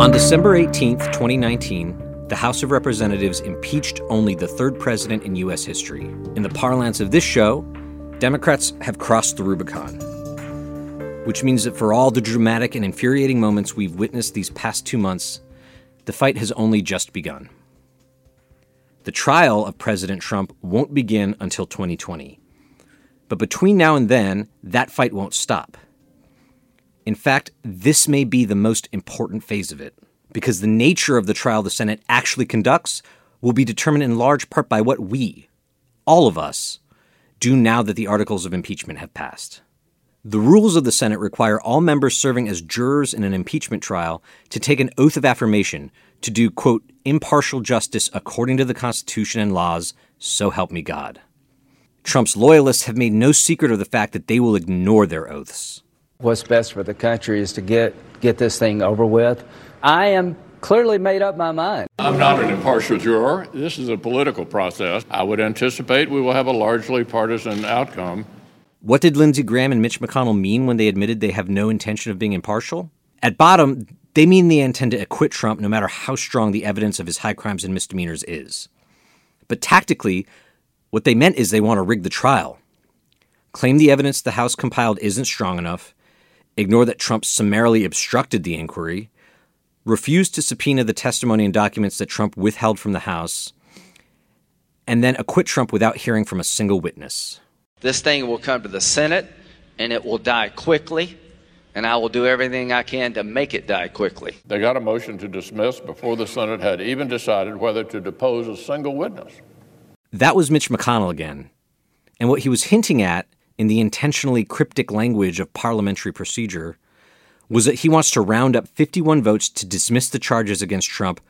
On December 18, 2019, the House of Representatives impeached only the third president in U.S. history. In the parlance of this show, Democrats have crossed the Rubicon, which means that for all the dramatic and infuriating moments we've witnessed these past two months, the fight has only just begun. The trial of President Trump won't begin until 2020. But between now and then, that fight won't stop. In fact, this may be the most important phase of it, because the nature of the trial the Senate actually conducts will be determined in large part by what we, all of us, do now that the articles of impeachment have passed. The rules of the Senate require all members serving as jurors in an impeachment trial to take an oath of affirmation to do, quote, impartial justice according to the Constitution and laws, so help me God. Trump's loyalists have made no secret of the fact that they will ignore their oaths. What's best for the country is to get, get this thing over with. I am clearly made up my mind. I'm not an impartial juror. This is a political process. I would anticipate we will have a largely partisan outcome. What did Lindsey Graham and Mitch McConnell mean when they admitted they have no intention of being impartial? At bottom, they mean they intend to acquit Trump no matter how strong the evidence of his high crimes and misdemeanors is. But tactically, what they meant is they want to rig the trial, claim the evidence the House compiled isn't strong enough, ignore that Trump summarily obstructed the inquiry, refuse to subpoena the testimony and documents that Trump withheld from the House, and then acquit Trump without hearing from a single witness. This thing will come to the Senate and it will die quickly, and I will do everything I can to make it die quickly. They got a motion to dismiss before the Senate had even decided whether to depose a single witness. That was Mitch McConnell again. And what he was hinting at in the intentionally cryptic language of parliamentary procedure was that he wants to round up 51 votes to dismiss the charges against Trump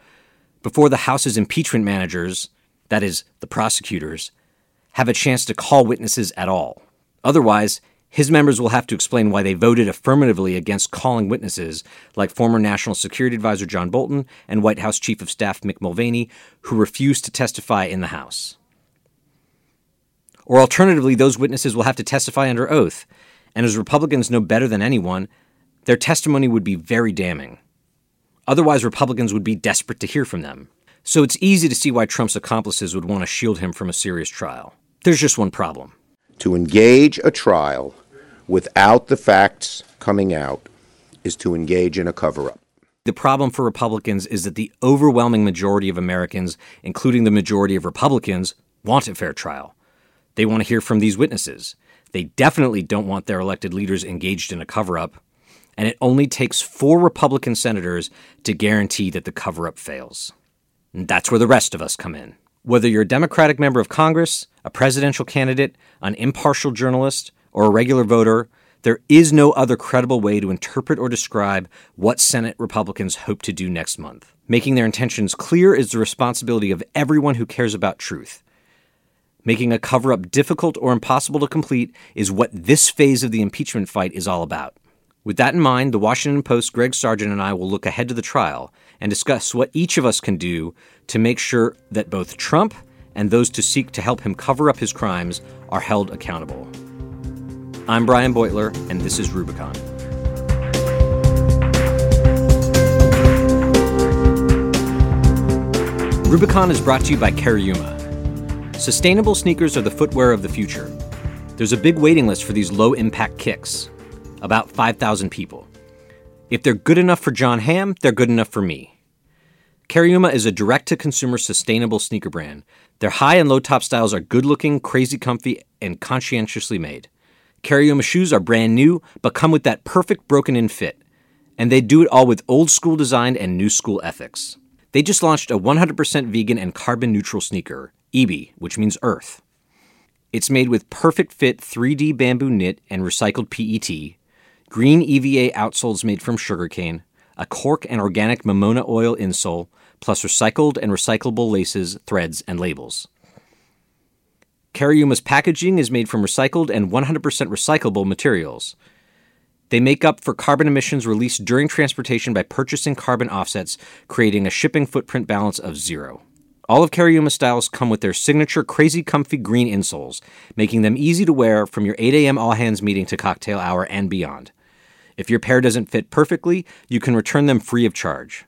before the House's impeachment managers, that is, the prosecutors, have a chance to call witnesses at all. Otherwise, his members will have to explain why they voted affirmatively against calling witnesses like former National Security Advisor John Bolton and White House Chief of Staff Mick Mulvaney, who refused to testify in the House. Or alternatively, those witnesses will have to testify under oath, and as Republicans know better than anyone, their testimony would be very damning. Otherwise, Republicans would be desperate to hear from them. So it's easy to see why Trump's accomplices would want to shield him from a serious trial. There's just one problem. To engage a trial without the facts coming out is to engage in a cover up. The problem for Republicans is that the overwhelming majority of Americans, including the majority of Republicans, want a fair trial. They want to hear from these witnesses. They definitely don't want their elected leaders engaged in a cover up. And it only takes four Republican senators to guarantee that the cover up fails. And that's where the rest of us come in. Whether you're a Democratic member of Congress, a presidential candidate, an impartial journalist, or a regular voter, there is no other credible way to interpret or describe what Senate Republicans hope to do next month. Making their intentions clear is the responsibility of everyone who cares about truth. Making a cover up difficult or impossible to complete is what this phase of the impeachment fight is all about. With that in mind, the Washington Post, Greg Sargent, and I will look ahead to the trial and discuss what each of us can do to make sure that both Trump and those to seek to help him cover up his crimes are held accountable. I'm Brian Beutler, and this is Rubicon. Rubicon is brought to you by Cariuma. Sustainable sneakers are the footwear of the future. There's a big waiting list for these low impact kicks, about 5,000 people. If they're good enough for Jon Hamm, they're good enough for me. Cariuma is a direct to consumer sustainable sneaker brand. Their high and low top styles are good looking, crazy comfy, and conscientiously made. Cariuma shoes are brand new, but come with that perfect broken in fit. And they do it all with old school design and new school ethics. They just launched a 100% vegan and carbon neutral sneaker, IBI, which means earth. It's made with perfect fit 3D bamboo knit and recycled PET, green EVA outsoles made from sugarcane, a cork and organic Mamona oil insole, plus recycled and recyclable laces, threads, and labels. Cariuma's packaging is made from recycled and 100% recyclable materials. They make up for carbon emissions released during transportation by purchasing carbon offsets, creating a shipping footprint balance of zero. All of Cariuma styles come with their signature crazy comfy green insoles, making them easy to wear from your 8 a.m. all hands meeting to cocktail hour and beyond. If your pair doesn't fit perfectly, you can return them free of charge.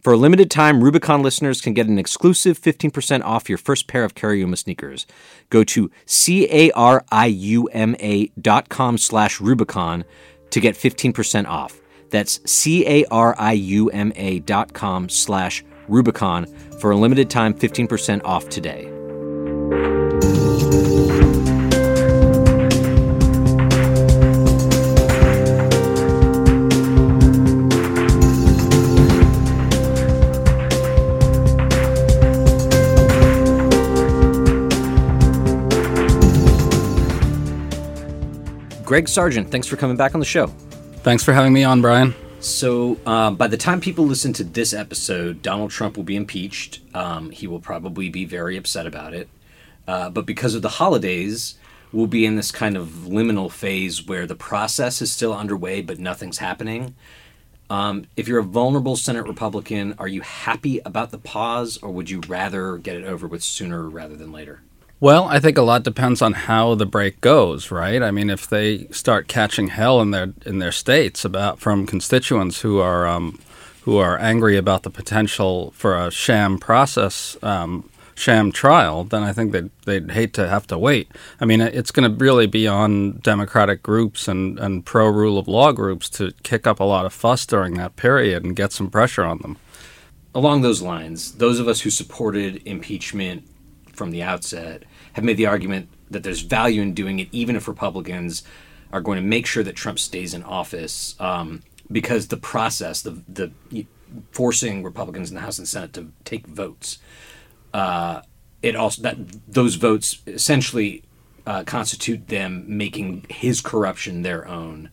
For a limited time, Rubicon listeners can get an exclusive 15% off your first pair of Cariuma sneakers. Go to C-A-R-I-U-M-A dot com slash Rubicon to get 15% off. That's C-A-R-I-U-M-A dot com slash Rubicon for a limited time 15% off today. Greg Sargent, thanks for coming back on the show. Thanks for having me on, Brian. So, uh, by the time people listen to this episode, Donald Trump will be impeached. Um, he will probably be very upset about it. Uh, but because of the holidays, we'll be in this kind of liminal phase where the process is still underway, but nothing's happening. Um, if you're a vulnerable Senate Republican, are you happy about the pause, or would you rather get it over with sooner rather than later? Well, I think a lot depends on how the break goes, right? I mean, if they start catching hell in their in their states about from constituents who are um, who are angry about the potential for a sham process, um, sham trial, then I think they'd, they'd hate to have to wait. I mean, it's going to really be on Democratic groups and, and pro rule of law groups to kick up a lot of fuss during that period and get some pressure on them. Along those lines, those of us who supported impeachment from the outset have made the argument that there's value in doing it, even if Republicans are going to make sure that Trump stays in office, um, because the process, the the forcing Republicans in the House and Senate to take votes, uh, it also that those votes essentially uh, constitute them making his corruption their own.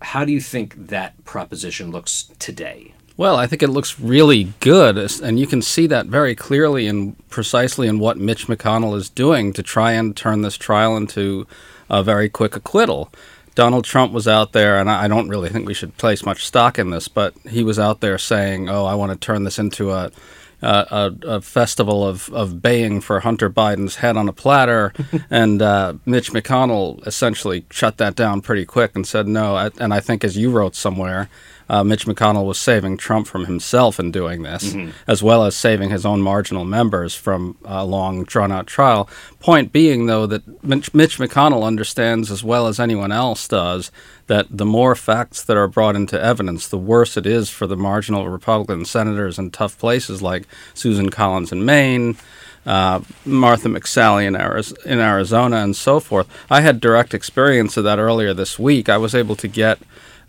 How do you think that proposition looks today? Well, I think it looks really good, and you can see that very clearly and precisely in what Mitch McConnell is doing to try and turn this trial into a very quick acquittal. Donald Trump was out there, and I don't really think we should place much stock in this, but he was out there saying, "Oh, I want to turn this into a." Uh, a, a, festival of, of baying for Hunter Biden's head on a platter. and uh, Mitch McConnell essentially shut that down pretty quick and said no. I, and I think, as you wrote somewhere, uh, Mitch McConnell was saving Trump from himself in doing this, mm-hmm. as well as saving his own marginal members from a long, drawn out trial. Point being, though, that Mitch, Mitch McConnell understands as well as anyone else does that the more facts that are brought into evidence, the worse it is for the marginal Republican senators in tough places like Susan Collins in Maine. Uh, Martha McSally in, Ariz- in Arizona, and so forth. I had direct experience of that earlier this week. I was able to get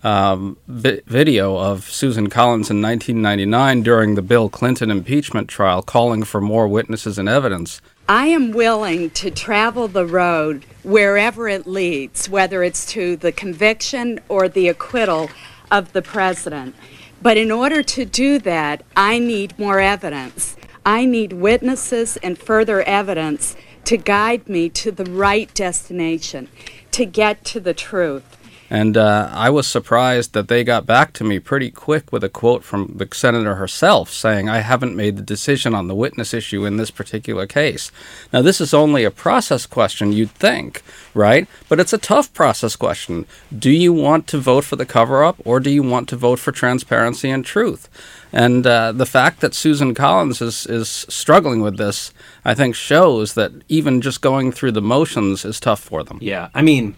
um, vi- video of Susan Collins in 1999 during the Bill Clinton impeachment trial calling for more witnesses and evidence. I am willing to travel the road wherever it leads, whether it's to the conviction or the acquittal of the president. But in order to do that, I need more evidence. I need witnesses and further evidence to guide me to the right destination, to get to the truth. And uh, I was surprised that they got back to me pretty quick with a quote from the senator herself saying, I haven't made the decision on the witness issue in this particular case. Now, this is only a process question, you'd think, right? But it's a tough process question. Do you want to vote for the cover up or do you want to vote for transparency and truth? And uh, the fact that Susan Collins is, is struggling with this, I think, shows that even just going through the motions is tough for them. Yeah. I mean,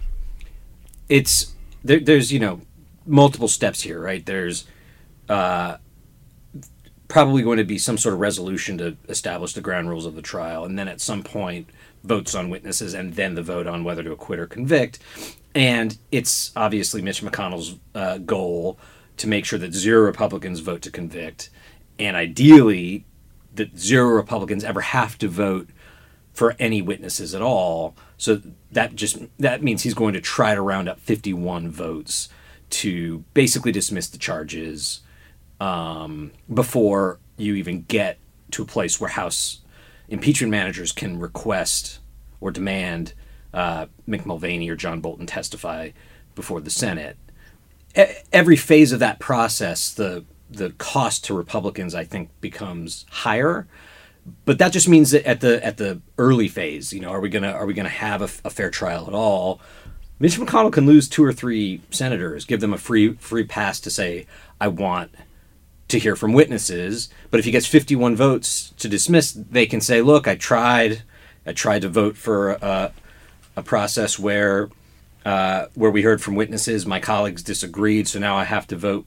it's there, there's you know multiple steps here, right? There's uh, probably going to be some sort of resolution to establish the ground rules of the trial, and then at some point votes on witnesses, and then the vote on whether to acquit or convict. And it's obviously Mitch McConnell's uh, goal to make sure that zero Republicans vote to convict, and ideally that zero Republicans ever have to vote for any witnesses at all. So that just that means he's going to try to round up 51 votes to basically dismiss the charges um, before you even get to a place where House impeachment managers can request or demand uh, Mick Mulvaney or John Bolton testify before the Senate. E- every phase of that process, the the cost to Republicans, I think, becomes higher but that just means that at the at the early phase, you know, are we gonna are we gonna have a, a, fair trial at all? Mitch McConnell can lose two or three senators, give them a free free pass to say, I want to hear from witnesses. But if he gets 51 votes to dismiss, they can say, "Look, I tried. I tried to vote for a, a process where uh, where we heard from witnesses. My colleagues disagreed, so now I have to vote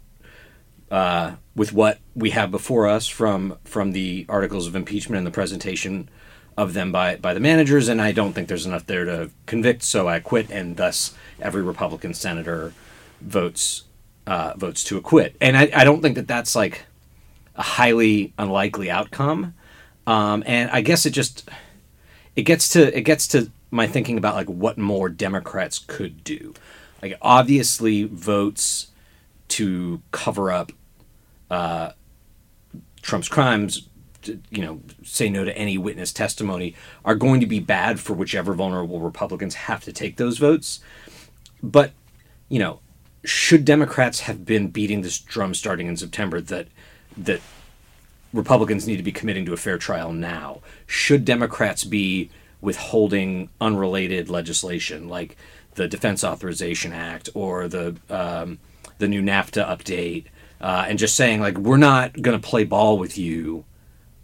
uh, with what we have before us from from the articles of impeachment and the presentation of them by by the managers. And I don't think there's enough there to convict, so I quit. And thus, every Republican senator votes uh, votes to acquit. And I, I don't think that that's like a highly unlikely outcome. Um, and I guess it just it gets to it gets to my thinking about like what more Democrats could do. Like obviously votes to cover up uh, Trump's crimes, to, you know, say no to any witness testimony are going to be bad for whichever vulnerable Republicans have to take those votes. But, you know, should Democrats have been beating this drum starting in September that that Republicans need to be committing to a fair trial now? Should Democrats be withholding unrelated legislation like the Defense Authorization Act or the um, the new NAFTA update, uh, and just saying like we're not going to play ball with you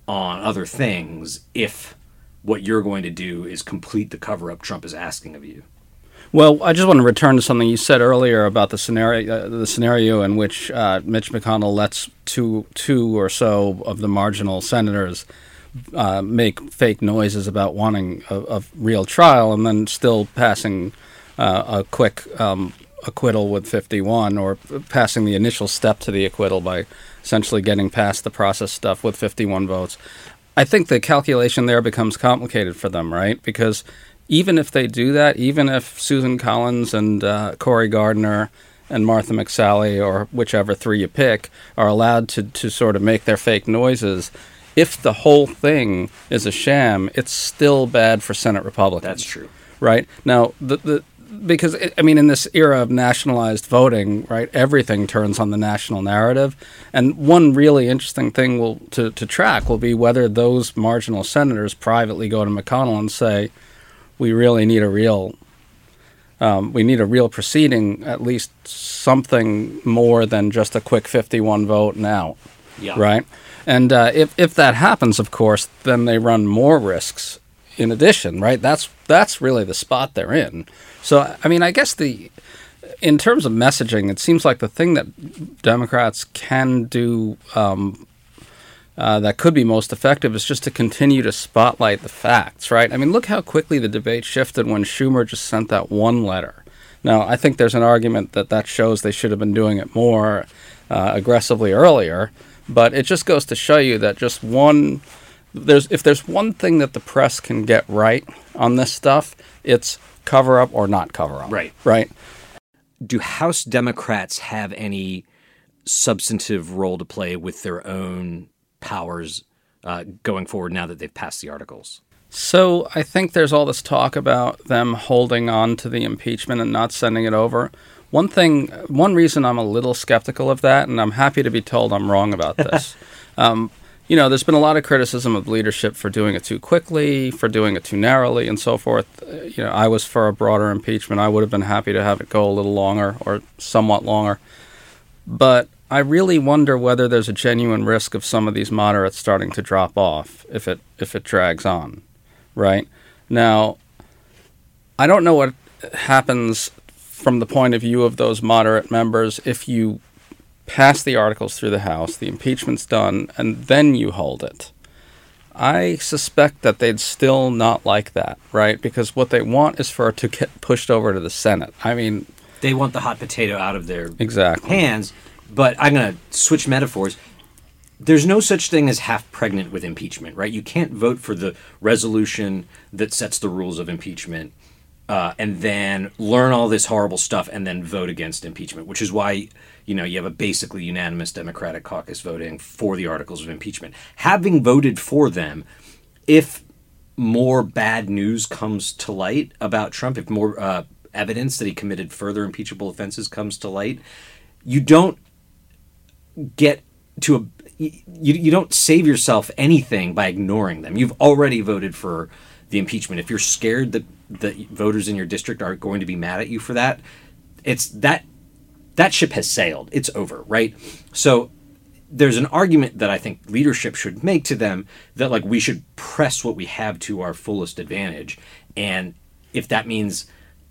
on other things if what you're going to do is complete the cover up Trump is asking of you. Well, I just want to return to something you said earlier about the scenario, uh, the scenario in which uh, Mitch McConnell lets two, two or so of the marginal senators uh, make fake noises about wanting a, a, real trial, and then still passing uh, a quick um, acquittal with 51, or passing the initial step to the acquittal by essentially getting past the process stuff with 51 votes. I think the calculation there becomes complicated for them, right? Because even if they do that, even if Susan Collins and uh, Cory Gardner and Martha McSally or whichever three you pick are allowed to, to sort of make their fake noises, if the whole thing is a sham, it's still bad for Senate Republicans. That's true. Right? Now, the, the because I mean, in this era of nationalized voting, right, everything turns on the national narrative, and one really interesting thing will to, to track will be whether those marginal senators privately go to McConnell and say, we really need a real um, we need a real proceeding, at least something more than just a quick 51 vote now. Yeah. Right? And uh, if, if that happens, of course, then they run more risks in addition, right? That's, that's really the spot they're in. So, I mean, I guess the, in terms of messaging, it seems like the thing that Democrats can do um, uh, that could be most effective is just to continue to spotlight the facts, right? I mean, look how quickly the debate shifted when Schumer just sent that one letter. Now, I think there's an argument that that shows they should have been doing it more uh, aggressively earlier, but it just goes to show you that just one there's if there's one thing that the press can get right on this stuff, it's cover up or not cover up. Right. Right. Do House Democrats have any substantive role to play with their own powers uh, going forward now that they've passed the articles? So I think there's all this talk about them holding on to the impeachment and not sending it over. One thing, one reason I'm a little skeptical of that, and I'm happy to be told I'm wrong about this. um, you know, there's been a lot of criticism of leadership for doing it too quickly, for doing it too narrowly, and so forth. Uh, you know, I was for a broader impeachment. I would have been happy to have it go a little longer or somewhat longer. But I really wonder whether there's a genuine risk of some of these moderates starting to drop off if it if it drags on, right? Now, I don't know what happens from the point of view of those moderate members if you pass the articles through the House, the impeachment's done, and then you hold it. I suspect that they'd still not like that, right? Because what they want is for it to get pushed over to the Senate. I mean, they want the hot potato out of their exactly. hands but I'm going to switch metaphors. There's no such thing as half pregnant with impeachment, right? You can't vote for the resolution that sets the rules of impeachment uh, and then learn all this horrible stuff and then vote against impeachment, which is why you know you have a basically unanimous Democratic caucus voting for the articles of impeachment. Having voted for them, if more bad news comes to light about Trump, if more uh, evidence that he committed further impeachable offenses comes to light, you don't get to a you, you don't save yourself anything by ignoring them. You've already voted for the impeachment. If you're scared that the voters in your district are going to be mad at you for that, it's that that ship has sailed. It's over, right? So there's an argument that I think leadership should make to them that like we should press what we have to our fullest advantage, and if that means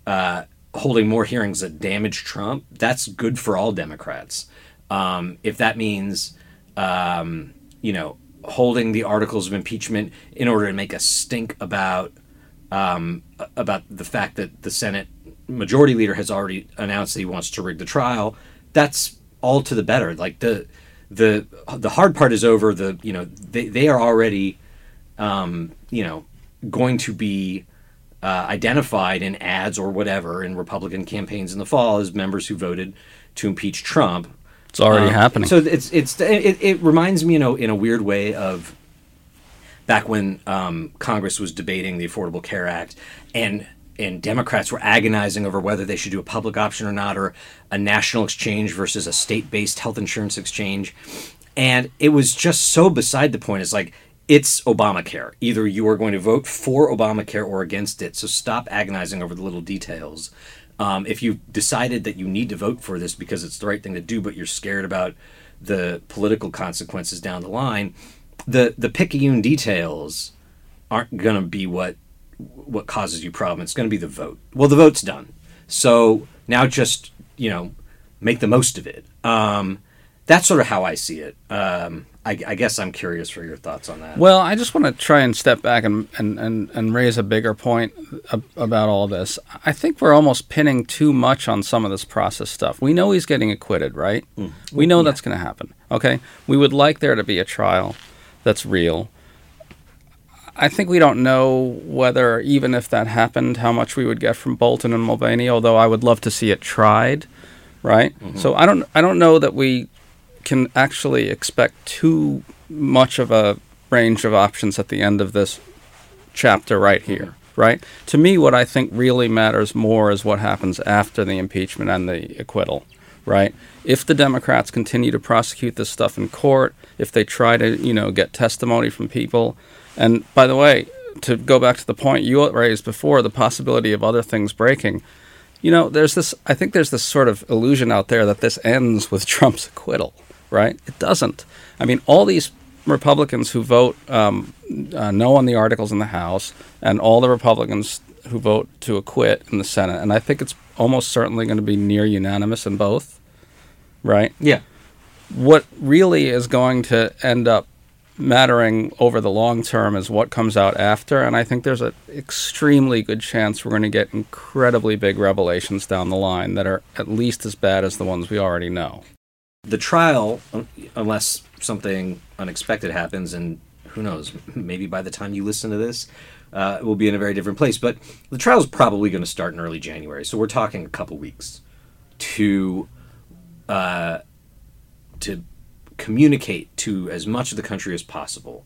uh, holding more hearings that damage Trump, that's good for all Democrats. Um, if that means um, you know holding the articles of impeachment in order to make a stink about um, about the fact that the Senate majority leader has already announced that he wants to rig the trial, that's all to the better. Like the the the hard part is over. The you know they they are already um, you know going to be uh, identified in ads or whatever in Republican campaigns in the fall as members who voted to impeach Trump. It's already Um, happening. So it's it's it, it reminds me, you know, in a weird way of back when um, Congress was debating the Affordable Care Act, and and Democrats were agonizing over whether they should do a public option or not, or a national exchange versus a state-based health insurance exchange, and it was just so beside the point. It's like it's Obamacare. Either you are going to vote for Obamacare or against it. So stop agonizing over the little details. Um, if you decided that you need to vote for this because it's the right thing to do, but you're scared about the political consequences down the line, the the picayune details aren't going to be what what causes you problem. It's going to be the vote. Well, the vote's done, so now just you know make the most of it. Um, that's sort of how I see it. Um, I, I guess I'm curious for your thoughts on that. Well, I just want to try and step back and, and, and, and raise a bigger point about all this. I think we're almost pinning too much on some of this process stuff. We know he's getting acquitted, right? Mm. We know that's going to happen. Okay? We would like there to be a trial that's real. I think we don't know whether, even if that happened, how much we would get from Bolton and Mulvaney. Although I would love to see it tried, right? Mm-hmm. So I don't, I don't know that we can actually expect too much of a range of options at the end of this chapter right here, right? To me, what I think really matters more is what happens after the impeachment and the acquittal, right? If the Democrats continue to prosecute this stuff in court, if they try to, you know, get testimony from people, and by the way, to go back to the point you raised before, the possibility of other things breaking, you know, there's this, I think there's this sort of illusion out there that this ends with Trump's acquittal, right? It doesn't. I mean, all these Republicans who vote um, uh, no on the articles in the House and all the Republicans who vote to acquit in the Senate, and I think it's almost certainly going to be near unanimous in both, right? yeah, What really is going to end up mattering over the long term is what comes out after, and I think there's an extremely good chance we're going to get incredibly big revelations down the line that are at least as bad as the ones we already know. The trial, unless something unexpected happens, and who knows, maybe by the time you listen to this, uh, it will be in a very different place. But the trial is probably going to start in early January, so we're talking a couple weeks to uh, to communicate to as much of the country as possible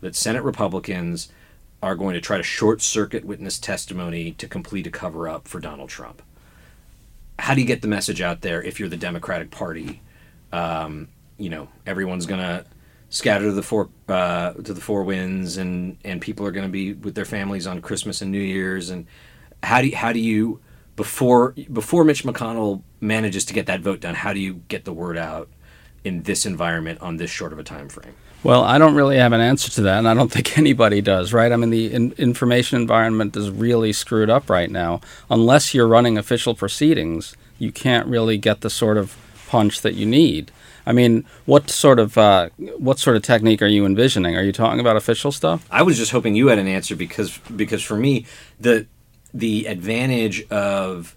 that Senate Republicans are going to try to short circuit witness testimony to complete a cover up for Donald Trump. How do you get the message out there if you're the Democratic Party? Um, you know, everyone's gonna scatter to the four uh, to the four winds, and and people are gonna be with their families on Christmas and New Year's. And how do you, how do you before before Mitch McConnell manages to get that vote done? How do you get the word out in this environment on this short of a time frame? Well, I don't really have an answer to that, and I don't think anybody does, right? I mean, the in- information environment is really screwed up right now. Unless you're running official proceedings, you can't really get the sort of punch that you need. I mean, what sort of uh, what sort of technique are you envisioning? Are you talking about official stuff? I was just hoping you had an answer because because for me the the advantage of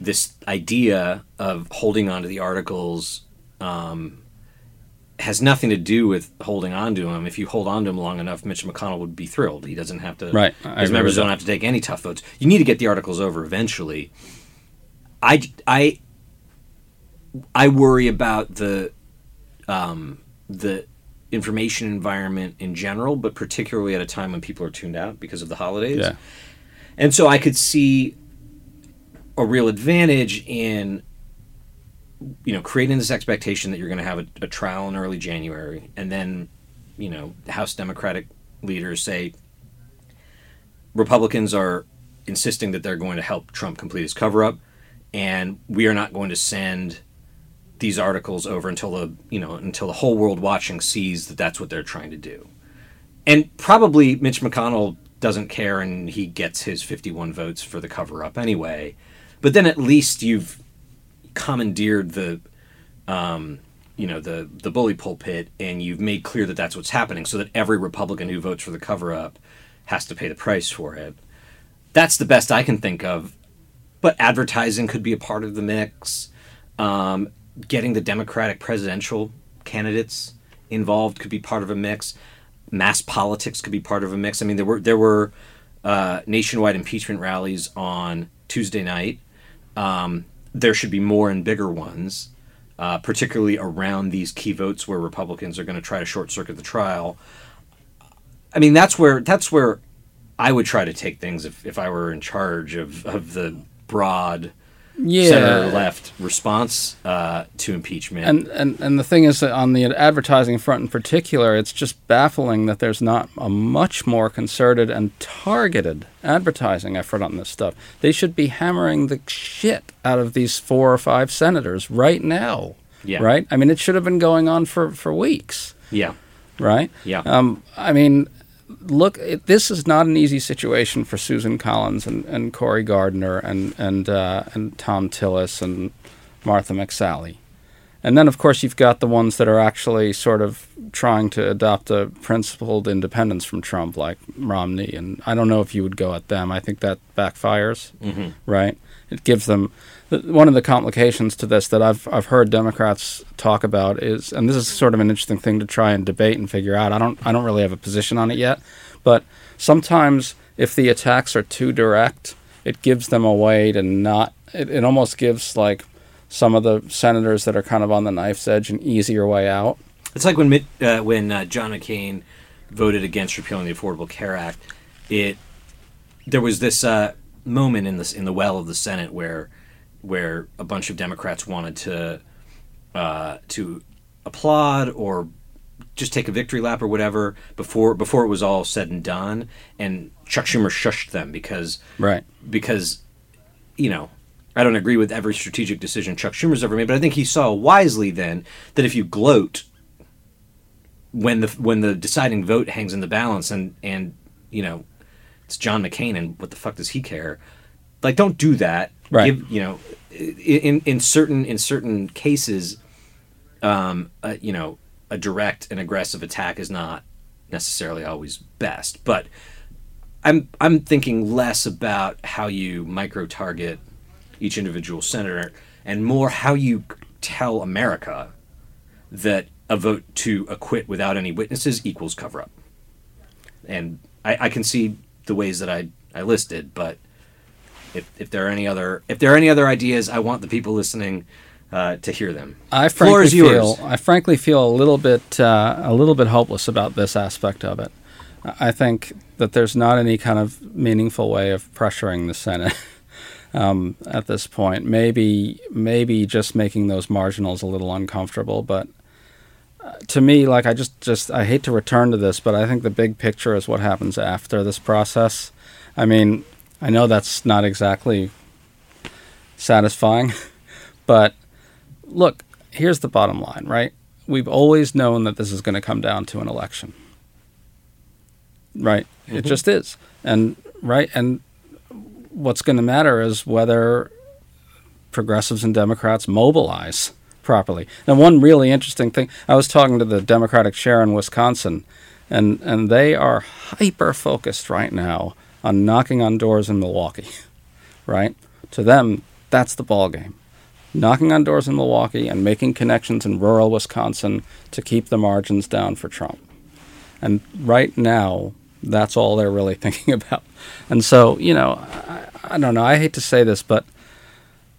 this idea of holding on to the articles um, has nothing to do with holding on to them. If you hold on to them long enough, Mitch McConnell would be thrilled. He doesn't have to. Right, I His members don't have to take any tough votes. You need to get the articles over eventually. I I I worry about the um, the information environment in general, but particularly at a time when people are tuned out because of the holidays. Yeah. And so I could see a real advantage in you know creating this expectation that you're going to have a, a trial in early January, and then you know House Democratic leaders say Republicans are insisting that they're going to help Trump complete his cover up, and we are not going to send these articles over until the you know until the whole world watching sees that that's what they're trying to do, and probably Mitch McConnell doesn't care and he gets his 51 votes for the cover up anyway. But then at least you've commandeered the um, you know the the bully pulpit and you've made clear that that's what's happening so that every republican who votes for the cover up has to pay the price for it. That's the best i can think of. But advertising could be a part of the mix. Um, getting the democratic presidential candidates involved could be part of a mix. Mass politics could be part of a mix. I mean there were there were uh, nationwide impeachment rallies on tuesday night. Um, there should be more and bigger ones uh, particularly around these key votes where Republicans are going to try to short circuit the trial. I mean, that's where that's where I would try to take things if, if I were in charge of, of the broad Yeah. center left response uh, to impeachment. And, and and the thing is that on the advertising front in particular, it's just baffling that there's not a much more concerted and targeted advertising effort on this stuff. They should be hammering the shit out of these four or five senators right now. Yeah. Right? I mean, it should have been going on for, for weeks. yeah, Right? Yeah. Um, I mean, look, it, this is not an easy situation for Susan Collins and, and Cory Gardner and and uh, and Thom Tillis and Martha McSally. And then, of course, you've got the ones that are actually sort of trying to adopt a principled independence from Trump, like Romney. And I don't know if you would go at them. I think that backfires, mm-hmm. right? It gives them one of the complications to this that I've I've heard Democrats talk about is, and this is sort of an interesting thing to try and debate and figure out. I don't I don't really have a position on it yet, but sometimes if the attacks are too direct, it gives them a way to not. It, it almost gives like some of the senators that are kind of on the knife's edge an easier way out. It's like when Mitt, uh, when uh, John McCain voted against repealing the Affordable Care Act. It there was this uh, moment in this in the well of the Senate where where a bunch of Democrats wanted to uh, to applaud or just take a victory lap or whatever before before it was all said and done, and Chuck Schumer shushed them because Right. because you know I don't agree with every strategic decision Chuck Schumer's ever made, but I think he saw wisely then that if you gloat when the when the deciding vote hangs in the balance and and you know it's John McCain and what the fuck does he care? Like don't do that. Right. Give, you know in in certain in certain cases um uh, you know a direct and aggressive attack is not necessarily always best, but I'm I'm thinking less about how you micro target each individual senator and more how you tell America that a vote to acquit without any witnesses equals cover up. And I, I can see the ways that I, I listed, but if, if there are any other if there are any other ideas, I want the people listening uh, to hear them. I Floor frankly is yours. feel I frankly feel a little bit uh, a little bit hopeless about this aspect of it. I think that there's not any kind of meaningful way of pressuring the Senate um, at this point. Maybe maybe just making those marginals a little uncomfortable, but uh, to me, like I just just I hate to return to this, but I think the big picture is what happens after this process. I mean, I know that's not exactly satisfying, but look, here's the bottom line, right? We've always known that this is going to come down to an election. Right? It just is. And right and what's going to matter is whether progressives and Democrats mobilize properly. Now, one really interesting thing, I was talking to the Democratic chair in Wisconsin, and, and they are hyper focused right now on knocking on doors in Milwaukee. Right? To them, that's the ball game. Knocking on doors in Milwaukee and making connections in rural Wisconsin to keep the margins down for Trump. And right now, that's all they're really thinking about. And so, you know, I, I don't know. I hate to say this, but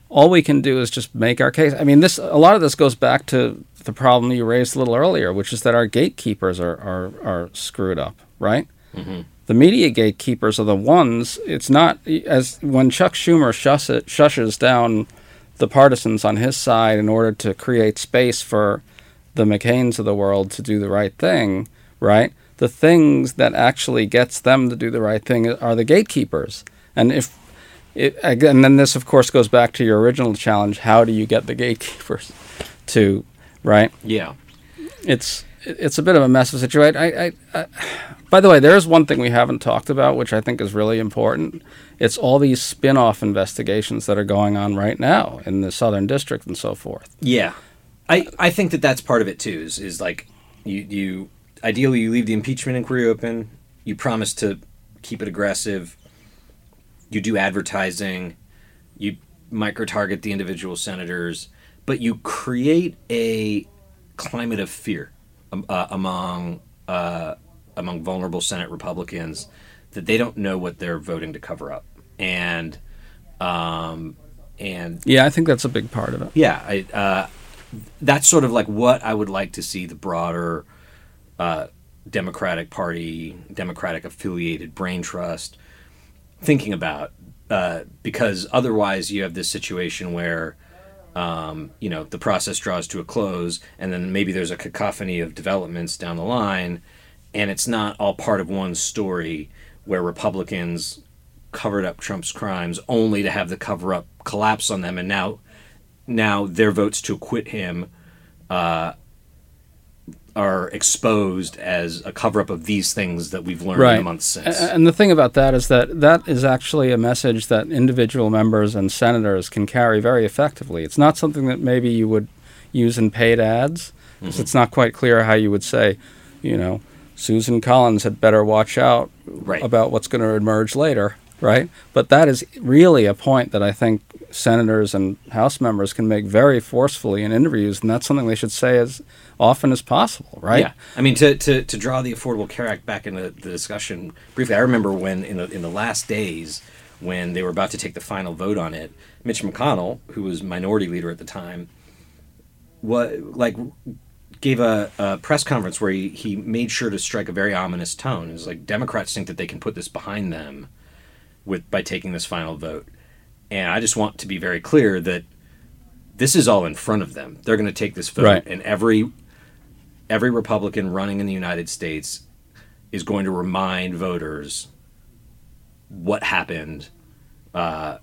all we can do is just make our case. I mean, this a lot of this goes back to the problem you raised a little earlier, which is that our gatekeepers are are, are screwed up, right? Mm-hmm. The media gatekeepers are the ones. It's not as when Chuck Schumer shush it, shushes down the partisans on his side in order to create space for the McCains of the world to do the right thing, right? The things that actually gets them to do the right thing are the gatekeepers. And if it, again, then this of course goes back to your original challenge: how do you get the gatekeepers to right. Yeah. It's it's a bit of a mess of a situation. I, I, I, by the way, there is one thing we haven't talked about, which I think is really important. It's all these spin-off investigations that are going on right now in the Southern District and so forth. Yeah, I, I think that that's part of it too. Is, is like you you ideally you leave the impeachment inquiry open. You promise to keep it aggressive. You do advertising. You micro target the individual senators, but you create a climate of fear uh, among uh, among vulnerable Senate Republicans that they don't know what they're voting to cover up, and um, and Yeah, I think that's a big part of it. yeah, I, uh, that's sort of like what I would like to see the broader uh, Democratic Party, Democratic affiliated brain trust thinking about, uh, because otherwise you have this situation where. Um, you know the process draws to a close, and then maybe there's a cacophony of developments down the line, and it's not all part of one story where Republicans covered up Trump's crimes only to have the cover up collapse on them, and now now their votes to acquit him uh, are exposed as a cover up of these things that we've learned in the months since. And the thing about that is that that is actually a message that individual members and senators can carry very effectively. It's not something that maybe you would use in paid ads. 'cause Mm-hmm. It's not quite clear how you would say, you know, Susan Collins had better watch out Right. about what's going to emerge later, right? But that is really a point that I think senators and House members can make very forcefully in interviews, and that's something they should say as often as possible, right? Yeah, I mean to, to, to draw the Affordable Care Act back into the discussion briefly. I remember when in the in the last days when they were about to take the final vote on it, Mitch McConnell, who was minority leader at the time, what like gave a, a press conference where he, he made sure to strike a very ominous tone. It was like Democrats think that they can put this behind them with by taking this final vote, and I just want to be very clear that this is all in front of them. They're going to take this vote, Right. and every every Republican running in the United States is going to remind voters what happened uh,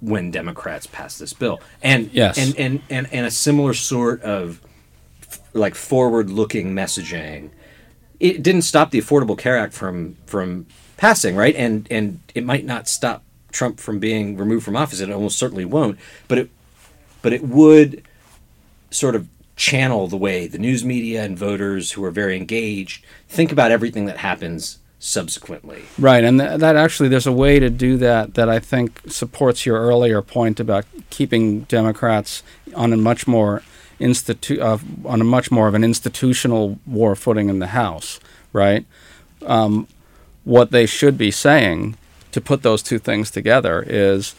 when Democrats passed this bill, and Yes. and, and and and a similar sort of like forward-looking messaging. It didn't stop the Affordable Care Act from from passing, right? And and it might not stop Trump from being removed from office. It almost certainly won't. But it but it would sort of channel the way the news media and voters who are very engaged think about everything that happens subsequently. Right, and th- that actually, there's a way to do that that I think supports your earlier point about keeping Democrats on a much more institu- uh, on a much more of an institutional war footing in the House. Right, um, what they should be saying to put those two things together is.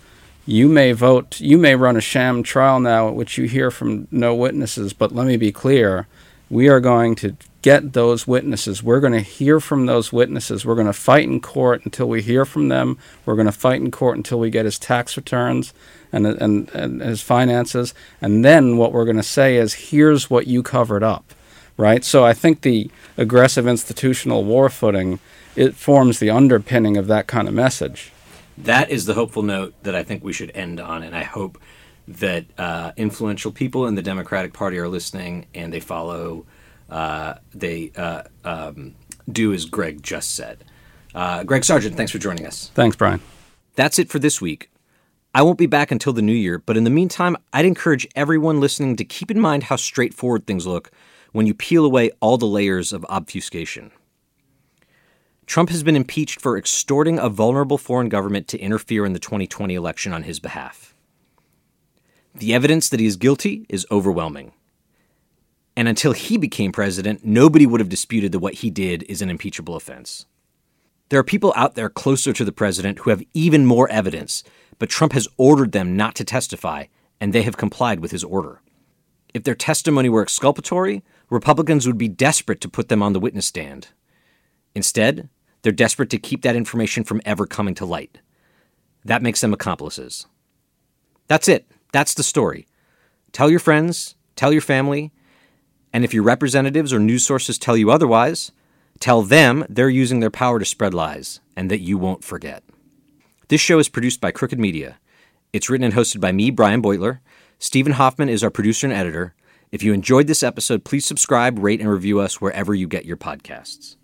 You may vote, you may run a sham trial now which you hear from no witnesses, but let me be clear we are going to get those witnesses. We're going to hear from those witnesses. We're going to fight in court until we hear from them. We're going to fight in court until we get his tax returns and, and, and his finances. And then what we're going to say is, here's what you covered up, right? So I think the aggressive institutional war footing, it forms the underpinning of that kind of message. That is the hopeful note that I think we should end on, and I hope that uh, influential people in the Democratic Party are listening and they follow. Uh, they uh, um, do as Greg just said. Uh, Greg Sargent, thanks for joining us. Thanks, Brian. That's it for this week. I won't be back until the new year, but in the meantime, I'd encourage everyone listening to keep in mind how straightforward things look when you peel away all the layers of obfuscation. Trump has been impeached for extorting a vulnerable foreign government to interfere in the 2020 election on his behalf. The evidence that he is guilty is overwhelming. And until he became president, nobody would have disputed that what he did is an impeachable offense. There are people out there closer to the president who have even more evidence, but Trump has ordered them not to testify, and they have complied with his order. If their testimony were exculpatory, Republicans would be desperate to put them on the witness stand. Instead, they're desperate to keep that information from ever coming to light. That makes them accomplices. That's it. That's the story. Tell your friends, tell your family, and if your representatives or news sources tell you otherwise, tell them they're using their power to spread lies and that you won't forget. This show is produced by Crooked Media. It's written and hosted by me, Brian Beutler. Stephen Hoffman is our producer and editor. If you enjoyed this episode, please subscribe, rate, and review us wherever you get your podcasts.